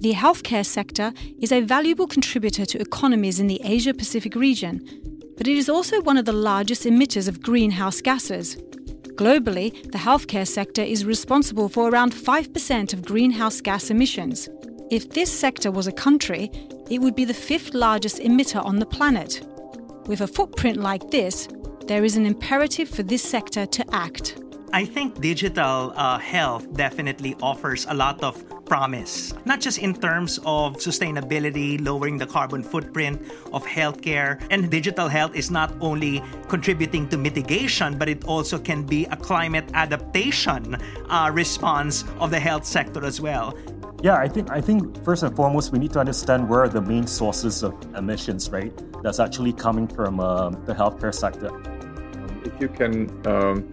The healthcare sector is a valuable contributor to economies in the Asia Pacific region, but it is also one of the largest emitters of greenhouse gases. Globally, the healthcare sector is responsible for around 5% of greenhouse gas emissions. If this sector was a country, it would be the fifth largest emitter on the planet. With a footprint like this, there is an imperative for this sector to act. I think digital uh, health definitely offers a lot of promise, not just in terms of sustainability, lowering the carbon footprint of healthcare. And digital health is not only contributing to mitigation, but it also can be a climate adaptation uh, response of the health sector as well. Yeah, I think I think first and foremost we need to understand where are the main sources of emissions, right? That's actually coming from uh, the healthcare sector. If you can um,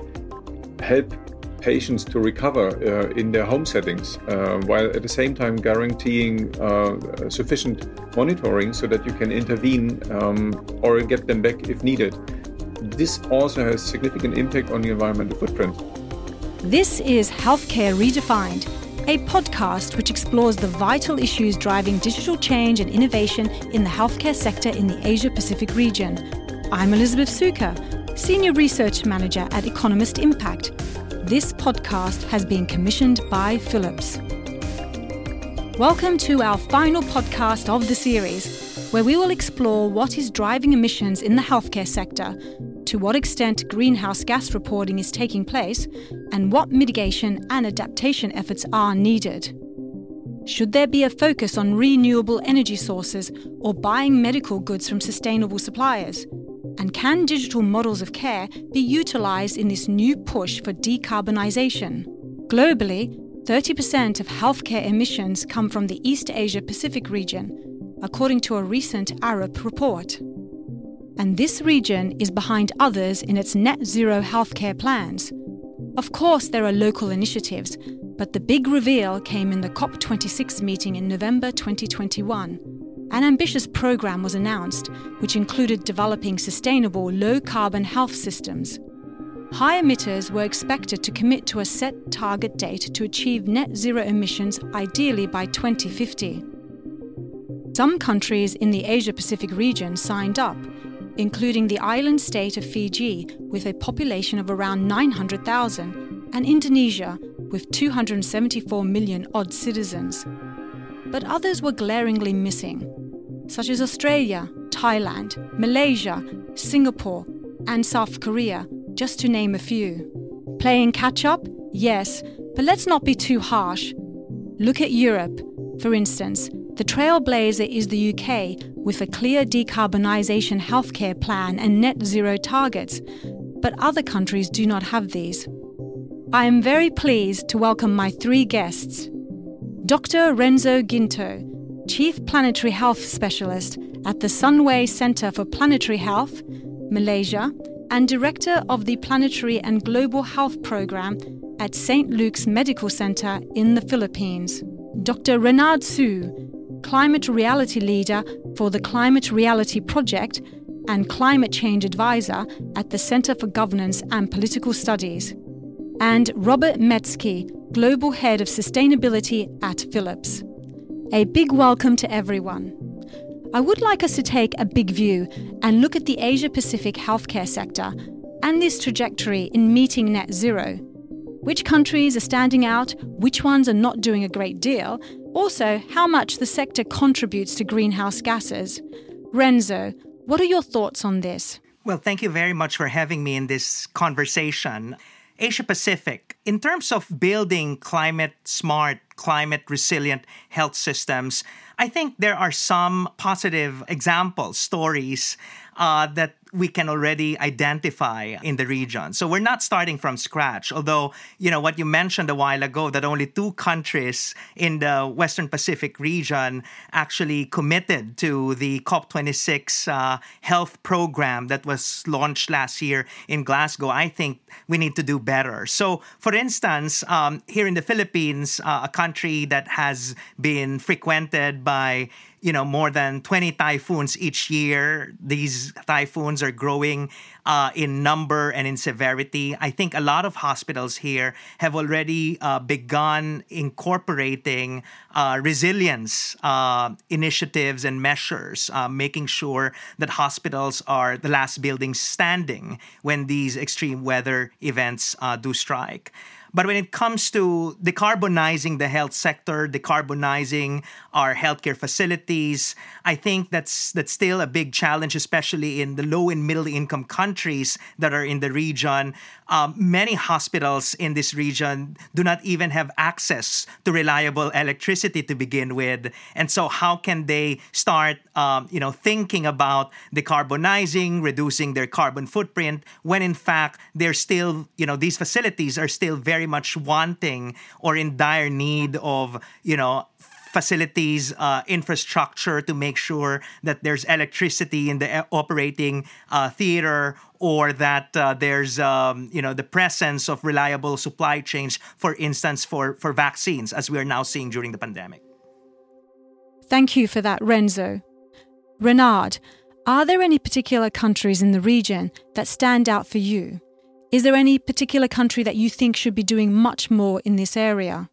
help patients to recover uh, in their home settings, uh, while at the same time guaranteeing uh, sufficient monitoring so that you can intervene um, or get them back if needed. This also has significant impact on the environmental footprint. This is Healthcare Redefined, a podcast which explores the vital issues driving digital change and innovation in the healthcare sector in the Asia Pacific region. I'm Elizabeth Sukkar, Senior Research Manager at Economist Impact. This podcast has been commissioned by Philips. Welcome to our final podcast of the series, where we will explore what is driving emissions in the healthcare sector, to what extent greenhouse gas reporting is taking place, and what mitigation and adaptation efforts are needed. Should there be a focus on renewable energy sources or buying medical goods from sustainable suppliers? And can digital models of care be utilized in this new push for decarbonisation? Globally, 30% of healthcare emissions come from the East Asia Pacific region, according to a recent Arup report. And this region is behind others in its net zero healthcare plans. Of course, there are local initiatives, but the big reveal came in the COP26 meeting in November 2021 an ambitious program was announced, which included developing sustainable low carbon health systems. High emitters were expected to commit to a set target date to achieve net zero emissions ideally by 2050. Some countries in the Asia Pacific region signed up, including the island state of Fiji with a population of around 900,000 and Indonesia with 274 million odd citizens. But others were glaringly missing such as Australia, Thailand, Malaysia, Singapore, and South Korea, just to name a few. Playing catch up? Yes, but let's not be too harsh. Look at Europe. For instance, the trailblazer is the UK with a clear decarbonisation healthcare plan and net zero targets, but other countries do not have these. I am very pleased to welcome my three guests. Dr. Renzo Guinto, Chief Planetary Health Specialist at the Sunway Center for Planetary Health, Malaysia, and Director of the Planetary and Global Health Program at St. Luke's Medical Center in the Philippines. Dr. Renard Siew, Climate Reality Leader for the Climate Reality Project and Climate Change Advisor at the Center for Governance and Political Studies. And Robert Metzke, Global Head of Sustainability at Philips. A big welcome to everyone. I would like us to take a big view and look at the Asia Pacific healthcare sector and this trajectory in meeting net zero. Which countries are standing out, which ones are not doing a great deal, also how much the sector contributes to greenhouse gases. Renzo, what are your thoughts on this? Well, thank you very much for having me in this conversation. Asia Pacific, in terms of building climate smart, climate resilient health systems, I think there are some positive examples, stories uh, that we can already identify in the region. So we're not starting from scratch. Although, you know, what you mentioned a while ago that only two countries in the Western Pacific region actually committed to the COP26 uh, health program that was launched last year in Glasgow. I think we need to do better. So, for instance, um, here in the Philippines, uh, a country that has been frequented by you know, more than 20 typhoons each year. These typhoons are growing uh, in number and in severity. I think a lot of hospitals here have already uh, begun incorporating uh, resilience uh, initiatives and measures, uh, making sure that hospitals are the last buildings standing when these extreme weather events uh, do strike. But when it comes to decarbonizing the health sector, decarbonizing our healthcare facilities, I think that's that's still a big challenge, especially in the low and middle income countries that are in the region. Um, many hospitals in this region do not even have access to reliable electricity to begin with, and so how can they start, um, you know, thinking about decarbonizing, reducing their carbon footprint when in fact they're still, you know, these facilities are still very much wanting or in dire need of, you know, facilities, uh, infrastructure to make sure that there's electricity in the uh, operating uh, theater or that uh, there's um, you know the presence of reliable supply chains, for instance, for, for vaccines, as we are now seeing during the pandemic. Thank you for that, Renzo. Renard, are there any particular countries in the region that stand out for you? Is there any particular country that you think should be doing much more in this area?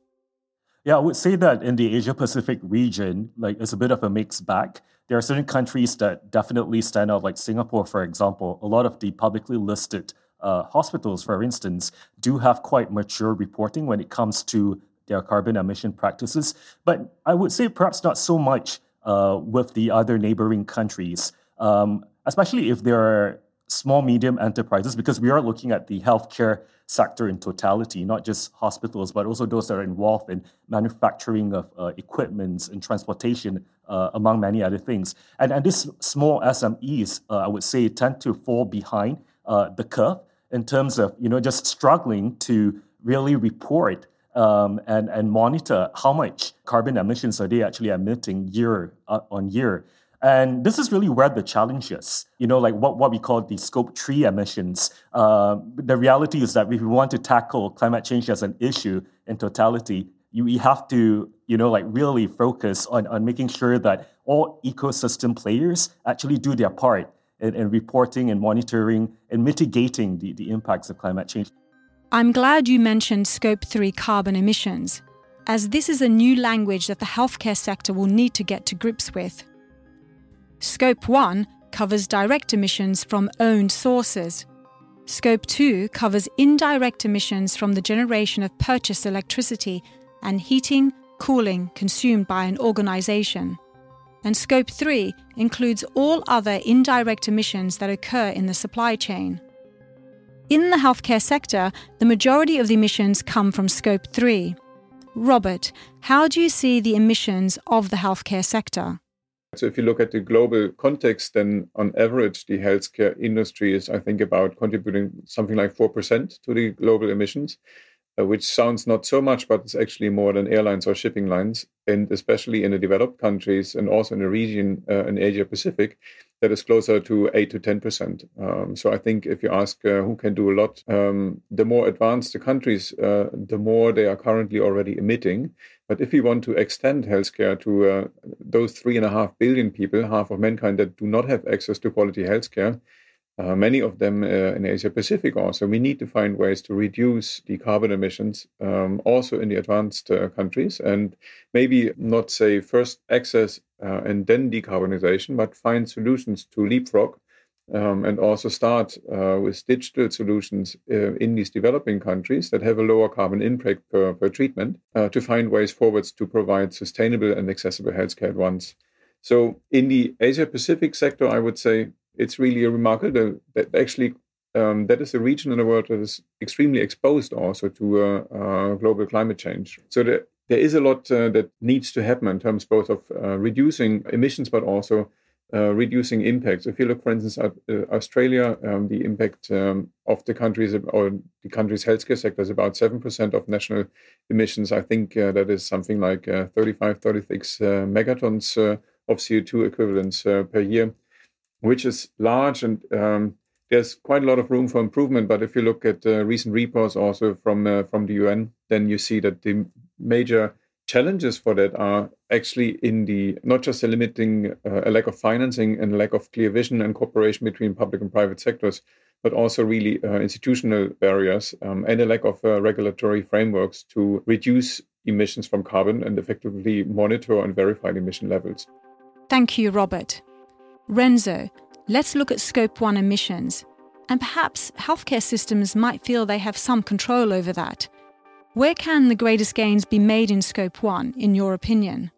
Yeah, I would say that in the Asia Pacific region, like it's a bit of a mixed bag. There are certain countries that definitely stand out, like Singapore, for example. A lot of the publicly listed uh, hospitals, for instance, do have quite mature reporting when it comes to their carbon emission practices. But I would say perhaps not so much uh, with the other neighboring countries, um, especially if there are small medium enterprises because we are looking at the healthcare sector in totality, not just hospitals, but also those that are involved in manufacturing of uh, equipment and transportation, uh, among many other things. And, and these small SMEs, uh, I would say, tend to fall behind uh, the curve in terms of you know just struggling to really report um, and, and monitor how much carbon emissions are they actually emitting year uh, on year. And this is really where the challenge is. You know, like what, what we call the scope three emissions. Uh, the reality is that if we want to tackle climate change as an issue in totality, you, we have to, you know, like really focus on, on making sure that all ecosystem players actually do their part in, in reporting and monitoring and mitigating the, the impacts of climate change. I'm glad you mentioned scope three carbon emissions, as this is a new language that the healthcare sector will need to get to grips with. Scope 1 covers direct emissions from owned sources. Scope 2 covers indirect emissions from the generation of purchased electricity and heating, cooling consumed by an organization. And Scope 3 includes all other indirect emissions that occur in the supply chain. In the healthcare sector, the majority of the emissions come from Scope 3. Robert, how do you see the emissions of the healthcare sector? So if you look at the global context, then on average, the healthcare industry is, I think, about contributing something like 4% to the global emissions, uh, which sounds not so much, but it's actually more than airlines or shipping lines. And especially in the developed countries and also in the region uh, in Asia Pacific, that is closer to 8 to 10%. Um, so I think if you ask uh, who can do a lot, um, the more advanced the countries, uh, the more they are currently already emitting. But if we want to extend healthcare to uh, those three and a half billion people, half of mankind that do not have access to quality healthcare, uh, many of them uh, in Asia Pacific also, we need to find ways to reduce the carbon emissions um, also in the advanced uh, countries and maybe not say first access uh, and then decarbonization, but find solutions to leapfrog um, and also start uh, with digital solutions uh, in these developing countries that have a lower carbon impact per, per treatment to find ways forwards to provide sustainable and accessible healthcare at once. So, in the Asia Pacific sector, I would say it's really remarkable that actually um, that is a region in the world that is extremely exposed also to uh, uh, global climate change. So, there, there is a lot uh, that needs to happen in terms both of reducing emissions, but also uh, reducing impacts. If you look, for instance, at uh, Australia, um, the impact um, of the country's or the country's healthcare sector is about seven percent of national emissions. I think uh, that is something like uh, 35, 36 uh, megatons uh, of CO2 equivalents per year, which is large and um, there's quite a lot of room for improvement. But if you look at recent reports also from from the UN, then you see that the major challenges for that are actually in the not just a limiting uh, a lack of financing and lack of clear vision and cooperation between public and private sectors, but also really uh, institutional barriers um, and a lack of uh, regulatory frameworks to reduce emissions from carbon and effectively monitor and verify emission levels. Thank you, Robert. Renzo, let's look at Scope 1 emissions. And perhaps healthcare systems might feel they have some control over that. Where can the greatest gains be made in Scope 1, in your opinion?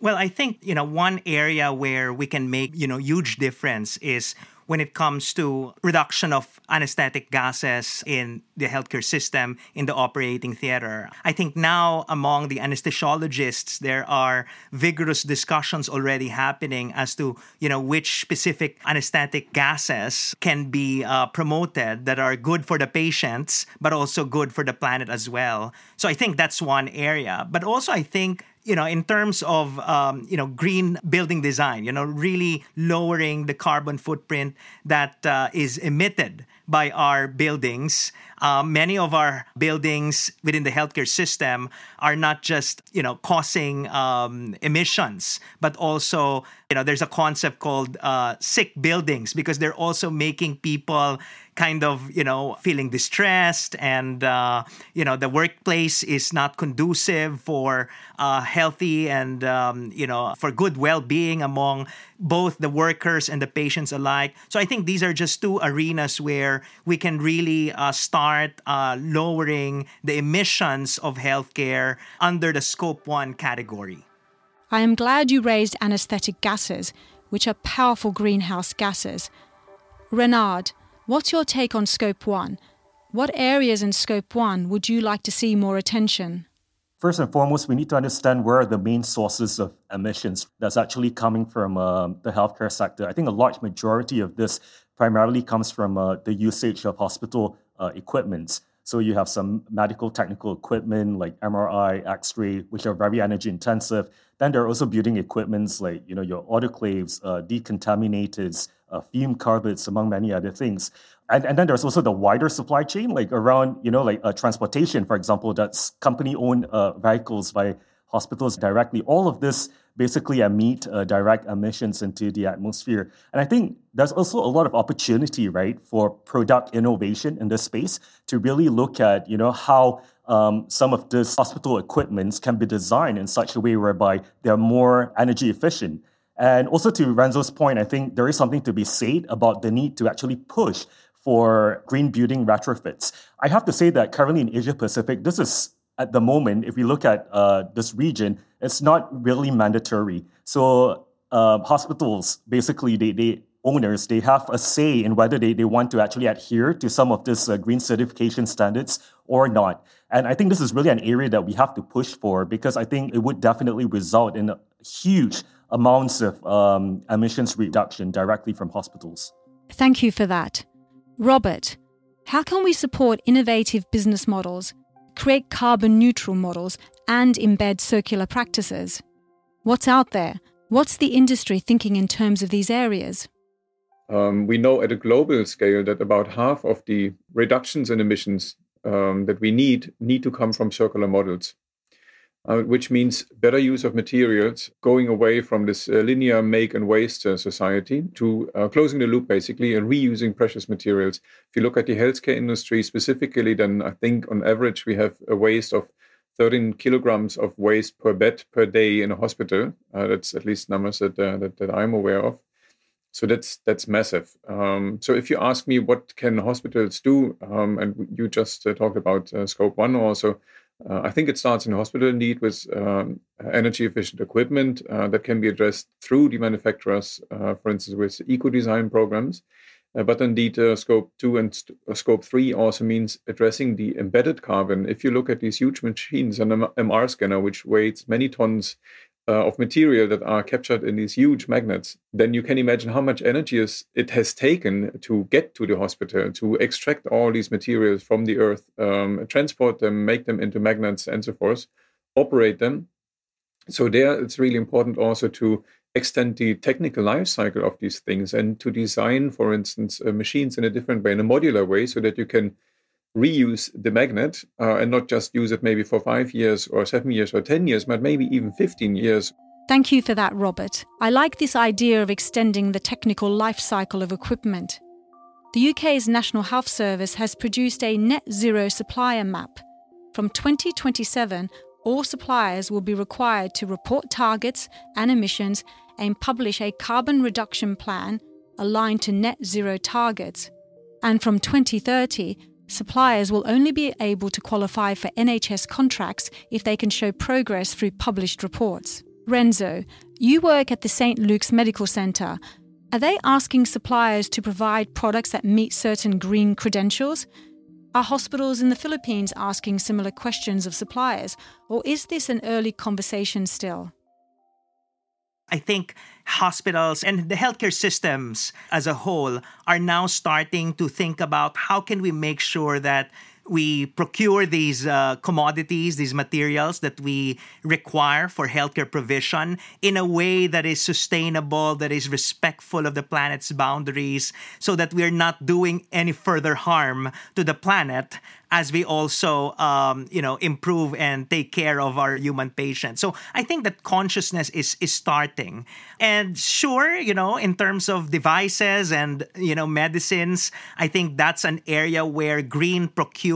Well, I think, you know, one area where we can make, you know, huge difference is when it comes to reduction of anesthetic gases in the healthcare system in the operating theater. I think now among the anesthesiologists there are vigorous discussions already happening as to you know which specific anesthetic gases can be uh, promoted that are good for the patients but also good for the planet as well. So I think that's one area. But also I think you know, in terms of um, you know green building design, you know, really lowering the carbon footprint that uh, is emitted by our buildings. Uh, many of our buildings within the healthcare system are not just you know causing um, emissions, but also you know there's a concept called uh, sick buildings because they're also making people kind of you know feeling distressed and uh, you know the workplace is not conducive for uh, healthy and um, you know for good well-being among both the workers and the patients alike. So i think these are just two arenas where we can really uh, start uh, lowering the emissions of healthcare under the scope 1 category i am glad you raised anesthetic gases which are powerful greenhouse gases renard What's your take on Scope 1? What areas in Scope 1 would you like to see more attention? First and foremost, we need to understand where are the main sources of emissions that's actually coming from um, the healthcare sector. I think a large majority of this primarily comes from uh, the usage of hospital uh, equipment. So you have some medical technical equipment like MRI, X-ray, which are very energy intensive. Then there are also building equipments like you know your autoclaves, uh, decontaminators, uh, fume carpets, among many other things. And, and then there's also the wider supply chain, like around, you know, like uh, transportation, for example, that's company-owned uh, vehicles by hospitals directly. All of this basically emit uh, direct emissions into the atmosphere. And I think there's also a lot of opportunity, right, for product innovation in this space to really look at, you know, how um, some of this hospital equipments can be designed in such a way whereby they're more energy efficient and also to Renzo's point, I think there is something to be said about the need to actually push for green building retrofits. I have to say that currently in Asia Pacific, this is at the moment, if we look at uh, this region, it's not really mandatory. So uh, hospitals, basically, they, they owners, they have a say in whether they, they want to actually adhere to some of this uh, green certification standards or not. And I think this is really an area that we have to push for because I think it would definitely result in huge amounts of um, emissions reduction directly from hospitals. Thank you for that. Robert, how can we support innovative business models, create carbon neutral models, and embed circular practices? What's out there? What's the industry thinking in terms of these areas? Um, we know at a global scale that about half of the reductions in emissions um, that we need need to come from circular models uh, which means better use of materials, going away from this uh, linear make and waste uh, society to uh, closing the loop basically and reusing precious materials. If you look at the healthcare industry specifically, then I think on average we have a waste of 13 kilograms of waste per bed per day in a hospital. Uh, that's at least numbers that, uh, that, that I'm aware of. So that's that's massive. Um, so if you ask me what can hospitals do, um, and you just talked about scope one also, uh, I think it starts in hospital indeed with um, energy efficient equipment uh, that can be addressed through the manufacturers, uh, for instance, with eco design programs. Uh, but indeed, uh, scope two and st- uh, scope three also means addressing the embedded carbon. If you look at these huge machines, an MR scanner, which weighs many tons uh, of material that are captured in these huge magnets, then you can imagine how much energy is, it has taken to get to the hospital, to extract all these materials from the earth, um, transport them, make them into magnets, and so forth, operate them. So, there it's really important also to extend the technical life cycle of these things and to design, for instance, uh, machines in a different way, in a modular way, so that you can reuse the magnet uh, and not just use it maybe for five years or seven years or 10 years, but maybe even 15 years. Thank you for that, Robert. I like this idea of extending the technical life cycle of equipment. The UK's National Health Service has produced a net zero supplier map. From 2027, all suppliers will be required to report targets and emissions and publish a carbon reduction plan aligned to net zero targets. And from 2030, suppliers will only be able to qualify for NHS contracts if they can show progress through published reports. Renzo, you work at the St. Luke's Medical Centre are they asking suppliers to provide products that meet certain green credentials? Are hospitals in the Philippines asking similar questions of suppliers, or is this an early conversation still? I think hospitals and the healthcare systems as a whole are now starting to think about how can we make sure that we procure these uh, commodities, these materials that we require for healthcare provision in a way that is sustainable, that is respectful of the planet's boundaries, so that we are not doing any further harm to the planet as we also um, you know improve and take care of our human patients. So i think that consciousness is is starting. And sure you know in terms of devices and you know medicines i think that's an area where green procurement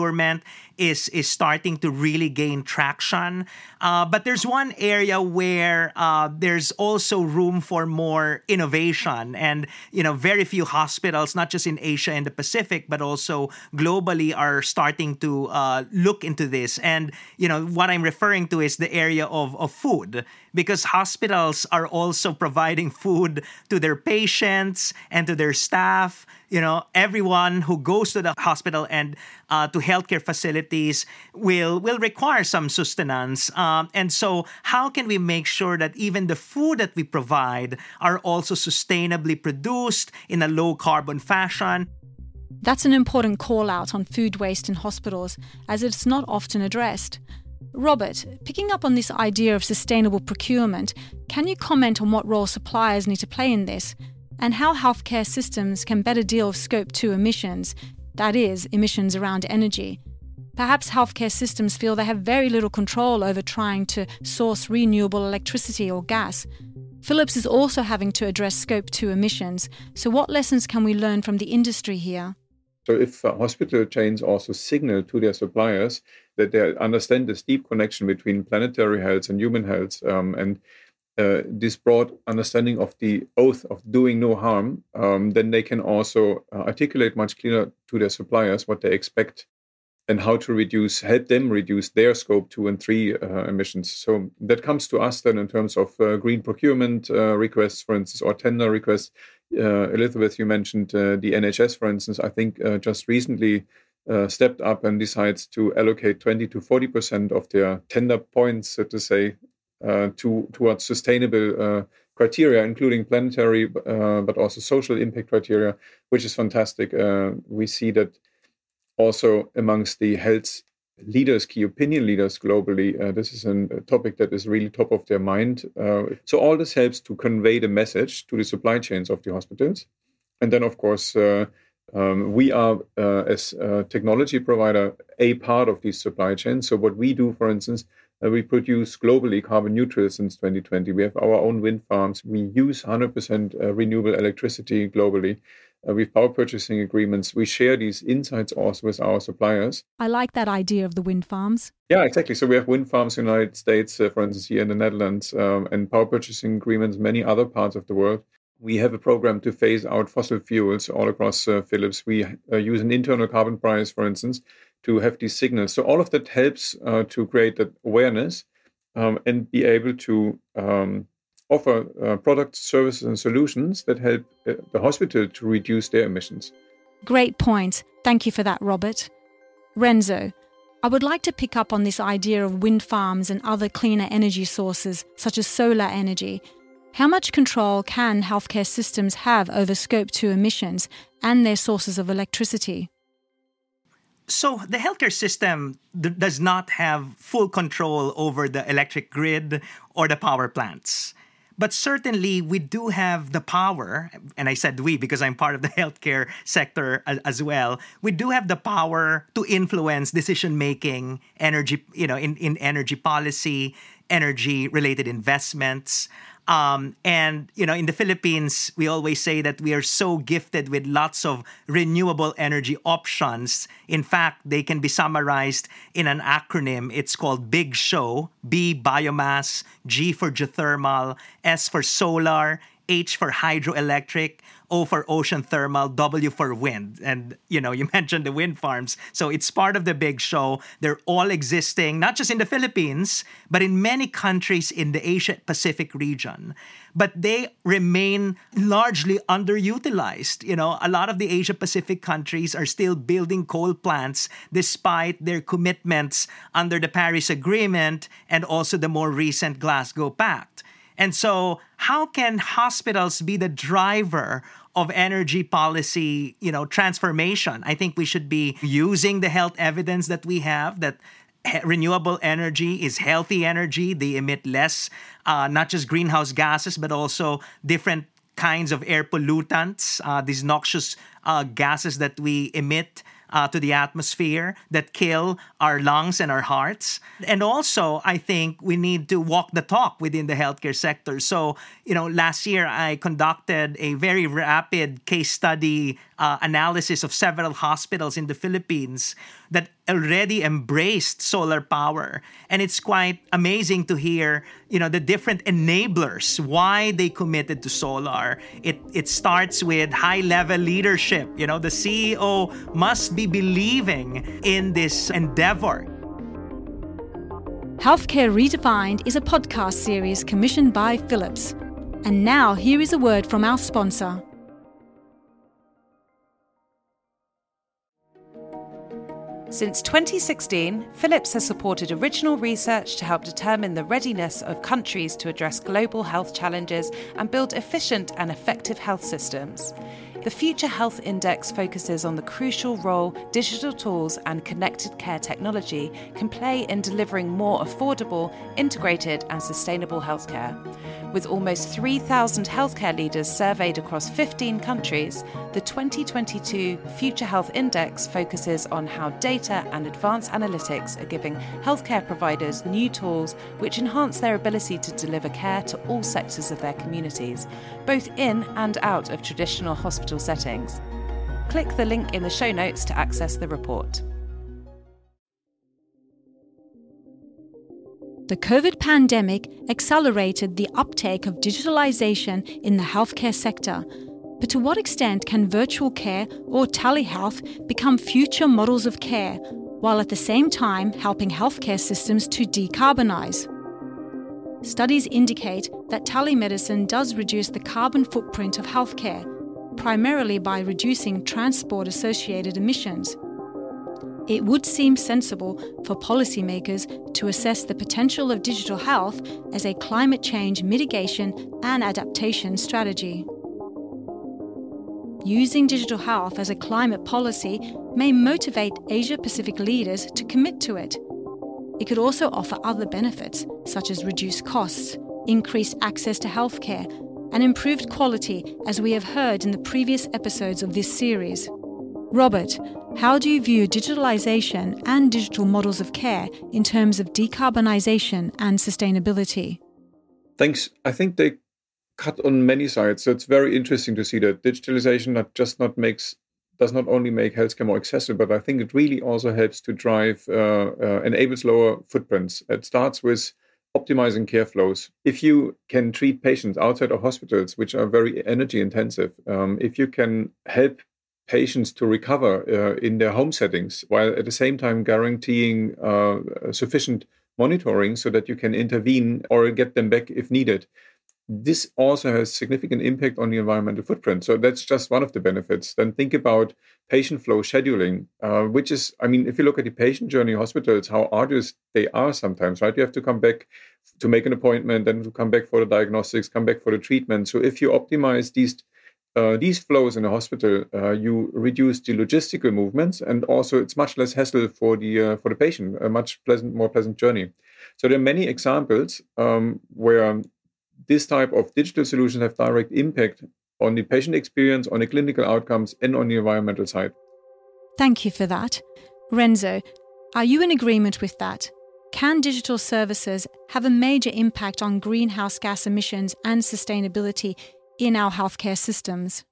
is is starting to really gain traction. Uh, but there's one area where uh, there's also room for more innovation, and you know, very few hospitals, not just in Asia and the Pacific, but also globally, are starting to uh, look into this. And you know, what I'm referring to is the area of of food, because hospitals are also providing food to their patients and to their staff. You know everyone who goes to the hospital and uh, to healthcare facilities will will require some sustenance. Um, and so how can we make sure that even the food that we provide are also sustainably produced in a low carbon fashion? That's an important call out on food waste in hospitals as it's not often addressed Robert, picking up on this idea of sustainable procurement, can you comment on what role suppliers need to play in this and how healthcare systems can better deal with Scope 2 emissions, that is, emissions around energy. Perhaps healthcare systems feel they have very little control over trying to source renewable electricity or gas. Philips is also having to address Scope 2 emissions, so what lessons can we learn from the industry here? So, if uh, hospital chains also signal to their suppliers that they understand this deep connection between planetary health and human health, um, and uh, this broad understanding of the oath of doing no harm, um, then they can also uh, articulate much clearer to their suppliers what they expect and how to reduce, help them reduce their scope two and three uh, emissions. So that comes to us then in terms of uh, green procurement uh, requests, for instance, or tender requests. Elizabeth, you mentioned the NHS, for instance. I think just recently stepped up and decides to allocate 20 to 40 percent of their tender points, so to say, uh, to towards sustainable uh, criteria, including planetary uh, but also social impact criteria, which is fantastic. we see that also amongst the health leaders, key opinion leaders globally, uh, this is an, a topic that is really top of their mind. Uh, so all this helps to convey the message to the supply chains of the hospitals, and then of course. Uh, um, we are, as a technology provider, a part of these supply chains. So, what we do, for instance, uh, we produce globally carbon neutral since 2020. We have our own wind farms. We use 100% uh, renewable electricity globally. Uh, we have power purchasing agreements. We share these insights also with our suppliers. I like that idea of the wind farms. Yeah, exactly. So we have wind farms in the United States, uh, for instance, here in the Netherlands, um, and power purchasing agreements many other parts of the world. We have a program to phase out fossil fuels all across uh, Philips. We uh, use an internal carbon price, for instance, to have these signals. So all of that helps uh, to create that awareness um, and be able to um, offer uh, products, services, and solutions that help uh, the hospital to reduce their emissions. Great point. Thank you for that, Robert. Renzo, I would like to pick up on this idea of wind farms and other cleaner energy sources, such as solar energy. How much control can healthcare systems have over Scope 2 emissions and their sources of electricity? So the healthcare system does not have full control over the electric grid or the power plants. But certainly, we do have the power, and I said we because I'm part of the healthcare sector as well. We do have the power to influence decision making, energy, you know, in, in energy policy, energy related investments. Um, and you know, in the Philippines, we always say that we are so gifted with lots of renewable energy options. In fact, they can be summarized in an acronym. It's called Big Show: B biomass, G for geothermal, S for solar, H for hydroelectric, O for ocean thermal, W for wind. And you know, you mentioned the wind farms. So it's part of the big show. They're all existing, not just in the Philippines, but in many countries in the Asia Pacific region. But they remain largely underutilized. You know, a lot of the Asia Pacific countries are still building coal plants despite their commitments under the Paris Agreement and also the more recent Glasgow Pact. And so, how can hospitals be the driver of energy policy, you know, transformation? I think we should be using the health evidence that we have that renewable energy is healthy energy. They emit less, uh, not just greenhouse gases, but also different kinds of air pollutants, uh, these noxious uh, gases that we emit uh, to the atmosphere that kill our lungs and our hearts. And also, I think we need to walk the talk within the healthcare sector. So, you know, last year I conducted a very rapid case study uh, analysis of several hospitals in the Philippines that already embraced solar power and it's quite amazing to hear you know the different enablers why they committed to solar it it starts with high level leadership you know the CEO must be believing in this endeavor Healthcare Redefined is a podcast series commissioned by Philips. And now here is a word from our sponsor. Since 2016, Philips has supported original research to help determine the readiness of countries to address global health challenges and build efficient and effective health systems. The Future Health Index focuses on the crucial role digital tools and connected care technology can play in delivering more affordable, integrated, and sustainable healthcare. With almost 3,000 healthcare leaders surveyed across 15 countries, the 2022 Future Health Index focuses on how data and advanced analytics are giving healthcare providers new tools which enhance their ability to deliver care to all sectors of their communities, both in and out of traditional settings. Click the link in the show notes to access the report. The COVID pandemic accelerated the uptake of digitalization in the healthcare sector. But to what extent can virtual care or telehealth become future models of care, while at the same time helping healthcare systems to decarbonize? Studies indicate that telemedicine does reduce the carbon footprint of healthcare, primarily by reducing transport associated emissions it would seem sensible for policymakers to assess the potential of digital health as a climate change mitigation and adaptation strategy. Using digital health as a climate policy may motivate Asia Pacific leaders to commit to it. It could also offer other benefits, such as reduced costs, increased access to healthcare, and improved quality, as we have heard in the previous episodes of this series. Robert, how do you view digitalization and digital models of care in terms of decarbonization and sustainability? Thanks. I think they cut on many sides. So it's very interesting to see that digitalization not just not makes does not only make healthcare more accessible, but I think it really also helps to drive uh, uh, enables lower footprints. It starts with optimizing care flows. If you can treat patients outside of hospitals, which are very energy intensive, um, if you can help patients to recover uh, in their home settings, while at the same time guaranteeing uh, sufficient monitoring so that you can intervene or get them back if needed. This also has significant impact on the environmental footprint. So that's just one of the benefits. Then think about patient flow scheduling, uh, which is, I mean, if you look at the patient journey hospitals, how arduous they are sometimes, right? You have to come back to make an appointment, then to come back for the diagnostics, come back for the treatment. So if you optimize these uh, these flows in a hospital, uh, you reduce the logistical movements, and also it's much less hassle for the uh, for the patient, a much pleasant, more pleasant journey. So there are many examples um, where this type of digital solutions have direct impact on the patient experience, on the clinical outcomes, and on the environmental side. Thank you for that. Renzo, are you in agreement with that? Can digital services have a major impact on greenhouse gas emissions and sustainability in our healthcare systems?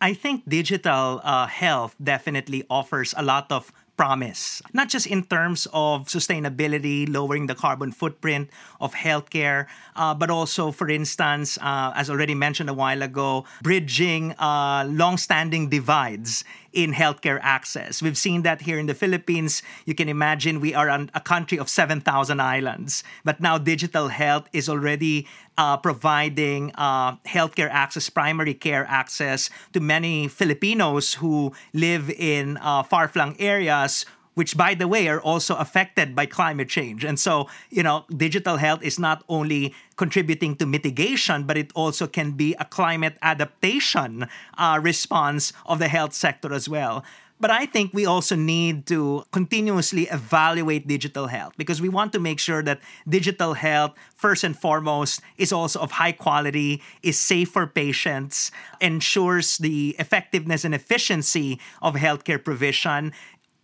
I think digital uh, health definitely offers a lot of promise, not just in terms of sustainability, lowering the carbon footprint of healthcare, uh, but also, for instance, uh, as already mentioned a while ago, bridging uh, long-standing divides in healthcare access. We've seen that here in the Philippines. You can imagine we are a country of 7,000 islands, but now digital health is already uh, providing uh, healthcare access, primary care access to many Filipinos who live in uh, far flung areas which by the way are also affected by climate change. And so, you know, digital health is not only contributing to mitigation, but it also can be a climate adaptation uh, response of the health sector as well. But I think we also need to continuously evaluate digital health because we want to make sure that digital health, first and foremost, is also of high quality, is safe for patients, ensures the effectiveness and efficiency of healthcare provision,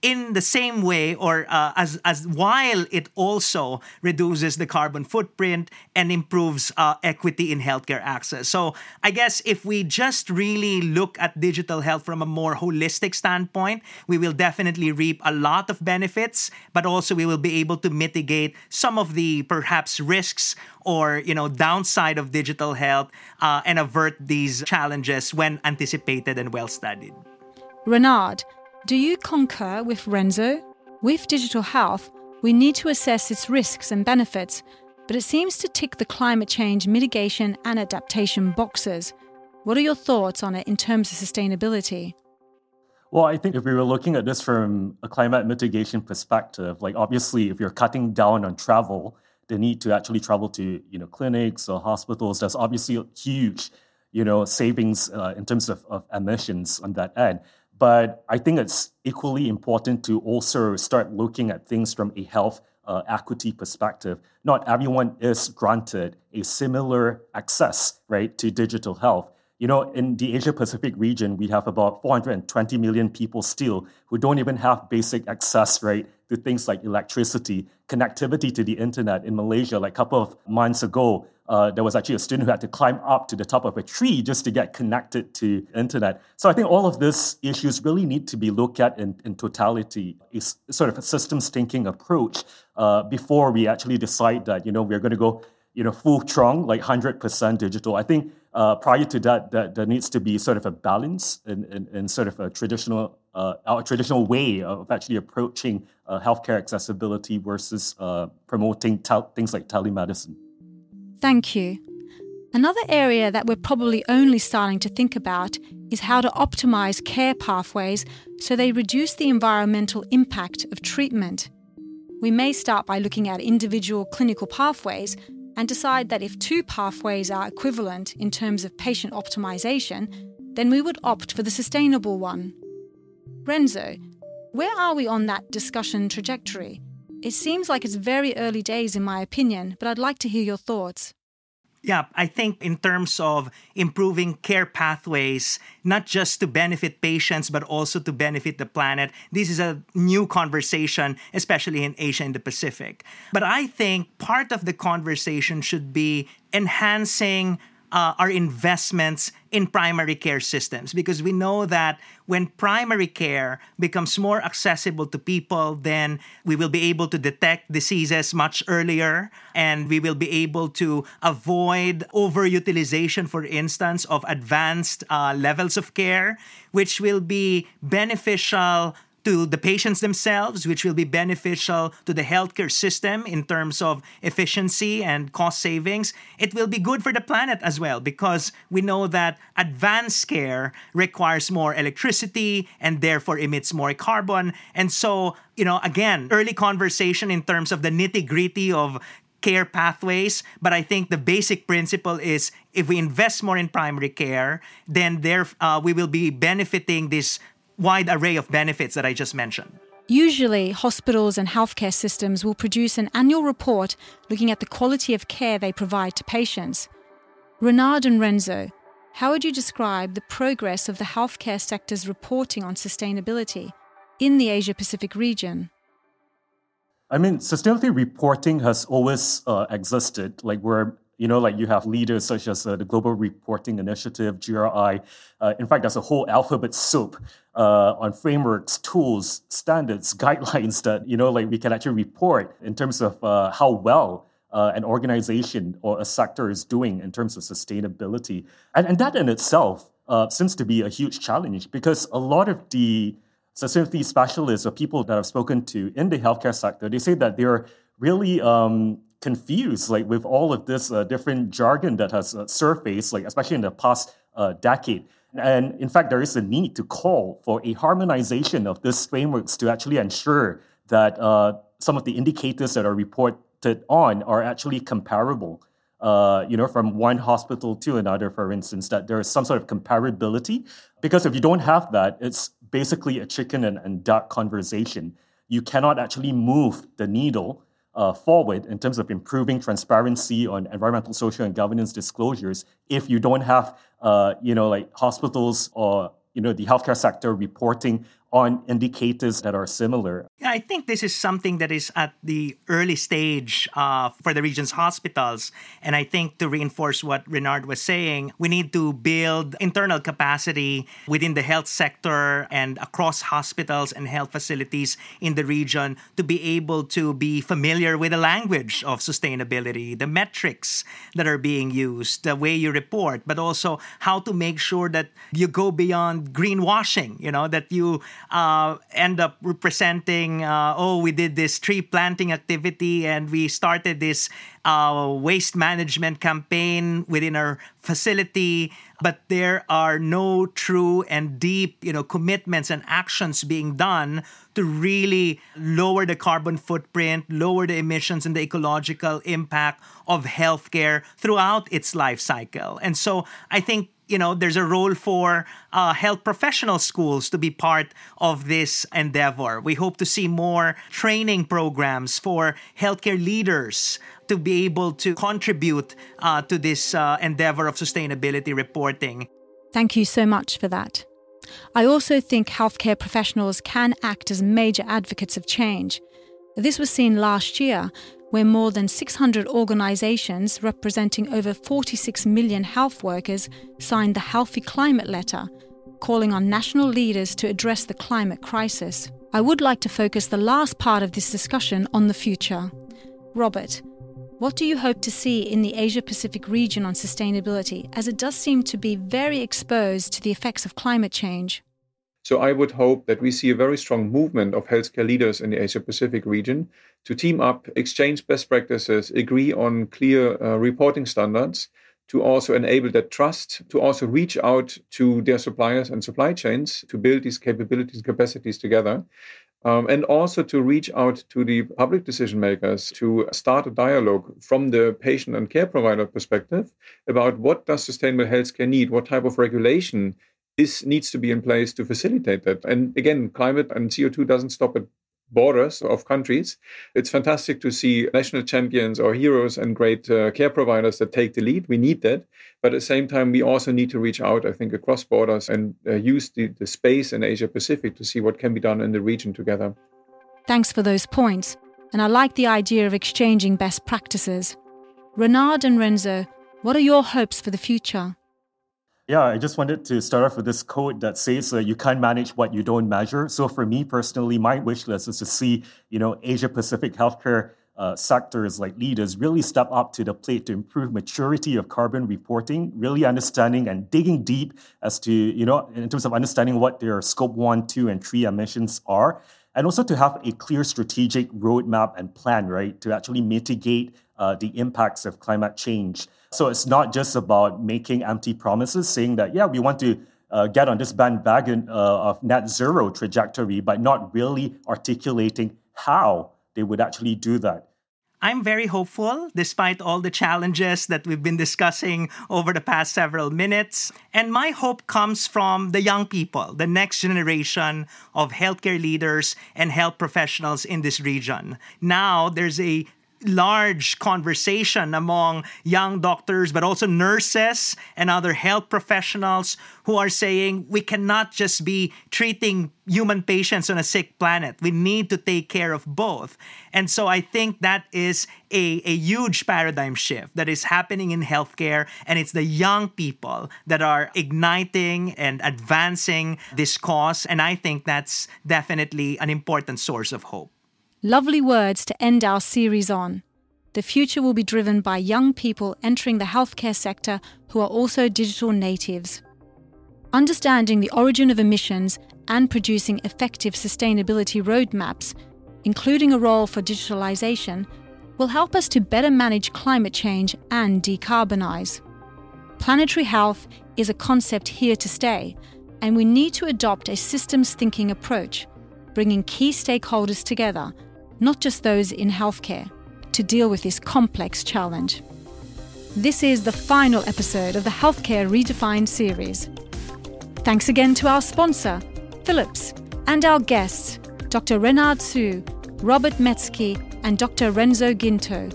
in the same way or uh, as as while it also reduces the carbon footprint and improves uh, equity in healthcare access. So i guess if we just really look at digital health from a more holistic standpoint we will definitely reap a lot of benefits but also we will be able to mitigate some of the perhaps risks or you know downside of digital health uh, and avert these challenges when anticipated and well studied. Renard do you concur with Renzo? With digital health, we need to assess its risks and benefits, but it seems to tick the climate change mitigation and adaptation boxes. What are your thoughts on it in terms of sustainability? Well, I think if we were looking at this from a climate mitigation perspective, like obviously if you're cutting down on travel, the need to actually travel to you know clinics or hospitals, there's obviously huge you know savings uh, in terms of, of emissions on that end. But I think it's equally important to also start looking at things from a health uh, equity perspective. Not everyone is granted a similar access, right, to digital health. You know, in the Asia Pacific region, we have about 420 million people still who don't even have basic access, right, to things like electricity, connectivity to the internet. In Malaysia, like a couple of months ago, uh, there was actually a student who had to climb up to the top of a tree just to get connected to internet. So I think all of these issues really need to be looked at in, in totality, is sort of a systems thinking approach uh, before we actually decide that you know we're going to go you know full trunk like 100% digital. I think uh, prior to that, that, there needs to be sort of a balance in, in, in sort of a traditional uh, our traditional way of actually approaching uh, healthcare accessibility versus uh, promoting things like telemedicine. Thank you. Another area that we're probably only starting to think about is how to optimize care pathways so they reduce the environmental impact of treatment. We may start by looking at individual clinical pathways and decide that if two pathways are equivalent in terms of patient optimization, then we would opt for the sustainable one. Renzo, where are we on that discussion trajectory? It seems like it's very early days, in my opinion, but I'd like to hear your thoughts. Yeah, I think in terms of improving care pathways, not just to benefit patients, but also to benefit the planet, this is a new conversation, especially in Asia and the Pacific. But I think part of the conversation should be enhancing uh, our investments in primary care systems. Because we know that when primary care becomes more accessible to people, then we will be able to detect diseases much earlier and we will be able to avoid overutilization, for instance, of advanced uh, levels of care, which will be beneficial to the patients themselves, which will be beneficial to the healthcare system in terms of efficiency and cost savings. It will be good for the planet as well because we know that advanced care requires more electricity and therefore emits more carbon. And so, you know, again, early conversation in terms of the nitty gritty of care pathways but i think the basic principle is if we invest more in primary care then there uh, we will be benefiting this wide array of benefits that I just mentioned. Usually, hospitals and healthcare systems will produce an annual report looking at the quality of care they provide to patients. Renard and Renzo, how would you describe the progress of the healthcare sector's reporting on sustainability in the Asia Pacific region? I mean, sustainability reporting has always uh, existed. Like we're you know, like you have leaders such as uh, the Global Reporting Initiative, GRI. Uh, in fact, there's a whole alphabet soup uh, on frameworks, tools, standards, guidelines that, you know, like we can actually report in terms of uh, how well uh, an organization or a sector is doing in terms of sustainability. And, and that in itself uh, seems to be a huge challenge because a lot of the sustainability specialists or people that I've spoken to in the healthcare sector, they say that they're really um, confused like with all of this uh, different jargon that has uh, surfaced like especially in the past uh, decade. And in fact there is a need to call for a harmonization of these frameworks to actually ensure that uh, some of the indicators that are reported on are actually comparable uh, you know from one hospital to another for instance that there is some sort of comparability. Because if you don't have that it's basically a chicken and, and duck conversation. You cannot actually move the needle uh, forward in terms of improving transparency on environmental, social, and governance disclosures if you don't have, uh, you know, like hospitals or you know the healthcare sector reporting on indicators that are similar. I think this is something that is at the early stage uh, for the region's hospitals. And I think to reinforce what Renard was saying, we need to build internal capacity within the health sector and across hospitals and health facilities in the region to be able to be familiar with the language of sustainability, the metrics that are being used, the way you report, but also how to make sure that you go beyond greenwashing, you know, that you uh, end up representing, uh, oh, we did this tree planting activity and we started this uh, waste management campaign within our facility, but there are no true and deep, you know, commitments and actions being done to really lower the carbon footprint, lower the emissions and the ecological impact of healthcare throughout its life cycle. And so I think you know there's a role for uh, health professional schools to be part of this endeavor. We hope to see more training programs for healthcare leaders to be able to contribute uh, to this uh, endeavor of sustainability reporting. Thank you so much for that. I also think healthcare professionals can act as major advocates of change. This was seen last year where more than 600 organizations representing over 46 million health workers signed the Healthy Climate Letter, calling on national leaders to address the climate crisis. I would like to focus the last part of this discussion on the future. Robert, what do you hope to see in the Asia Pacific region on sustainability, as it does seem to be very exposed to the effects of climate change? So I would hope that we see a very strong movement of healthcare leaders in the Asia Pacific region to team up, exchange best practices, agree on clear uh, reporting standards, to also enable that trust, to also reach out to their suppliers and supply chains to build these capabilities capacities together. Um, and also to reach out to the public decision makers to start a dialogue from the patient and care provider perspective about what does sustainable healthcare need, what type of regulation this needs to be in place to facilitate that. And again, climate and CO2 doesn't stop at borders of countries. It's fantastic to see national champions or heroes and great uh, care providers that take the lead. We need that. But at the same time, we also need to reach out, I think, across borders and uh, use the, the space in Asia Pacific to see what can be done in the region together. Thanks for those points. And I like the idea of exchanging best practices. Renard and Renzo, what are your hopes for the future? Yeah, I just wanted to start off with this quote that says uh, you can't manage what you don't measure. So for me personally, my wish list is to see, you know, Asia Pacific healthcare uh, sectors like leaders really step up to the plate to improve maturity of carbon reporting, really understanding and digging deep as to, you know, in terms of understanding what their scope one, two, and three emissions are. And also to have a clear strategic roadmap and plan, right, to actually mitigate uh, the impacts of climate change. So it's not just about making empty promises, saying that, yeah, we want to uh, get on this bandwagon uh, of net zero trajectory, but not really articulating how they would actually do that. I'm very hopeful despite all the challenges that we've been discussing over the past several minutes. And my hope comes from the young people, the next generation of healthcare leaders and health professionals in this region. Now there's a large conversation among young doctors, but also nurses and other health professionals who are saying we cannot just be treating human patients on a sick planet. We need to take care of both. And so I think that is a, a huge paradigm shift that is happening in healthcare. And it's the young people that are igniting and advancing this cause. And I think that's definitely an important source of hope. Lovely words to end our series on. The future will be driven by young people entering the healthcare sector who are also digital natives. Understanding the origin of emissions and producing effective sustainability roadmaps, including a role for digitalization, will help us to better manage climate change and decarbonize. Planetary health is a concept here to stay, and we need to adopt a systems thinking approach, bringing key stakeholders together not just those in healthcare, to deal with this complex challenge. This is the final episode of the Healthcare Redefined series. Thanks again to our sponsor, Philips, and our guests, Dr. Renard Siew, Robert Metzke, and Dr. Renzo Guinto.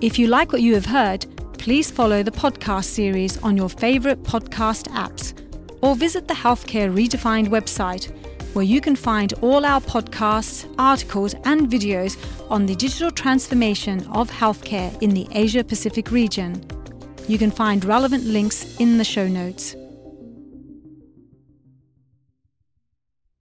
If you like what you have heard, please follow the podcast series on your favorite podcast apps or visit the Healthcare Redefined website where you can find all our podcasts, articles, and videos on the digital transformation of healthcare in the Asia Pacific region. You can find relevant links in the show notes.